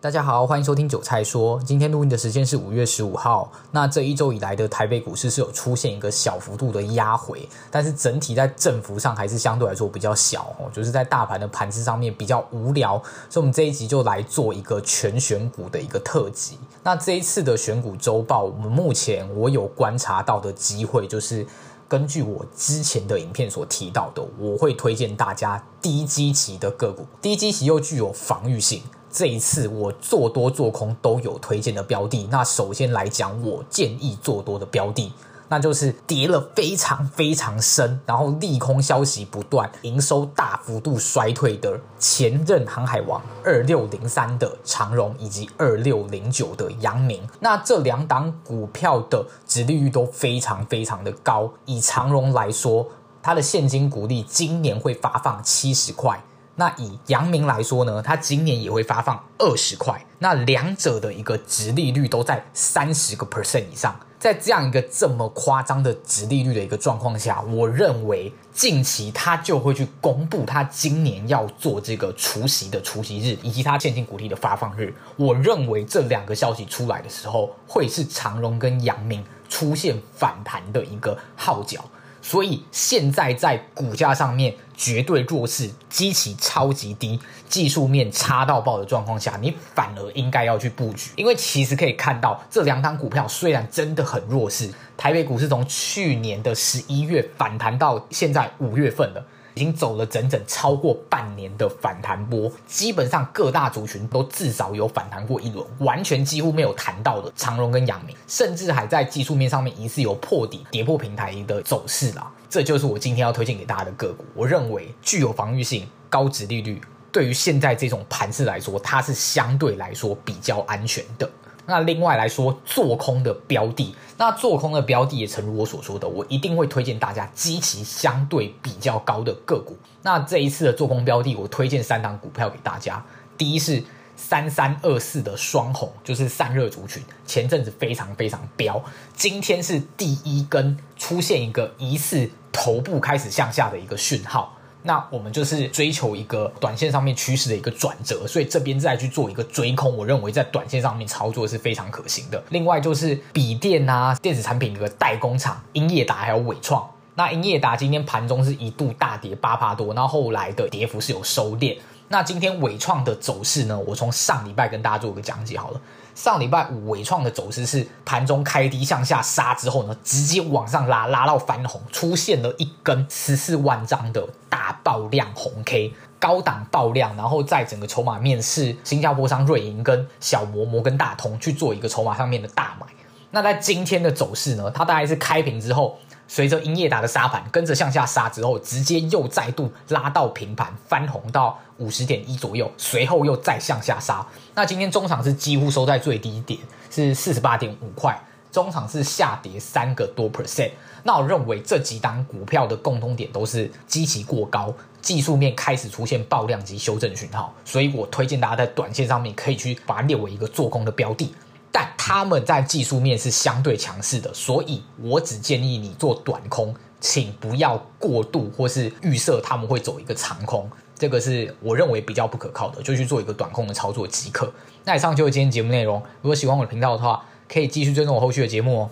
大家好，欢迎收听韭菜说。今天录音的时间是五月十五号。那这一周以来的台北股市是有出现一个小幅度的压回，但是整体在振幅上还是相对来说比较小哦，就是在大盘的盘势上面比较无聊。所以，我们这一集就来做一个全选股的一个特辑。那这一次的选股周报，我们目前我有观察到的机会，就是根据我之前的影片所提到的，我会推荐大家低基期的个股，低基期又具有防御性。这一次我做多做空都有推荐的标的。那首先来讲，我建议做多的标的，那就是跌了非常非常深，然后利空消息不断，营收大幅度衰退的前任航海王二六零三的长荣以及二六零九的阳明。那这两档股票的殖利率都非常非常的高。以长荣来说，它的现金股利今年会发放七十块。那以阳明来说呢，它今年也会发放二十块，那两者的一个殖利率都在三十个 percent 以上，在这样一个这么夸张的殖利率的一个状况下，我认为近期它就会去公布它今年要做这个除息的除息日，以及它现金股利的发放日。我认为这两个消息出来的时候，会是长荣跟阳明出现反弹的一个号角。所以现在在股价上面绝对弱势，基期超级低，技术面差到爆的状况下，你反而应该要去布局，因为其实可以看到这两档股票虽然真的很弱势，台北股市从去年的十一月反弹到现在五月份了。已经走了整整超过半年的反弹波，基本上各大族群都至少有反弹过一轮，完全几乎没有谈到的长荣跟阳明，甚至还在技术面上面疑似有破底、跌破平台的走势啦。这就是我今天要推荐给大家的个股，我认为具有防御性、高值利率，对于现在这种盘势来说，它是相对来说比较安全的。那另外来说，做空的标的，那做空的标的也诚如我所说的，我一定会推荐大家基期相对比较高的个股。那这一次的做空标的，我推荐三档股票给大家。第一是三三二四的双红，就是散热族群，前阵子非常非常飙，今天是第一根出现一个疑似头部开始向下的一个讯号。那我们就是追求一个短线上面趋势的一个转折，所以这边再去做一个追空，我认为在短线上面操作是非常可行的。另外就是笔电啊，电子产品的代工厂，英业达还有纬创。那英业达今天盘中是一度大跌八趴多，然后后来的跌幅是有收敛。那今天纬创的走势呢？我从上礼拜跟大家做个讲解好了。上礼拜五伟创的走势是盘中开低向下杀之后呢，直接往上拉，拉到翻红，出现了一根十四万张的大爆量红 K，高档爆量，然后在整个筹码面是新加坡商瑞银跟小摩摩跟大通去做一个筹码上面的大买。那在今天的走势呢，它大概是开平之后。随着英业达的杀盘跟着向下杀之后，直接又再度拉到平盘，翻红到五十点一左右，随后又再向下杀。那今天中场是几乎收在最低点，是四十八点五块，中场是下跌三个多 percent。那我认为这几档股票的共通点都是基期过高，技术面开始出现爆量及修正讯号，所以我推荐大家在短线上面可以去把它列为一个做空的标的。但他们在技术面是相对强势的，所以我只建议你做短空，请不要过度或是预设他们会走一个长空，这个是我认为比较不可靠的，就去做一个短空的操作即可。那以上就是今天节目内容，如果喜欢我的频道的话，可以继续追踪我后续的节目哦。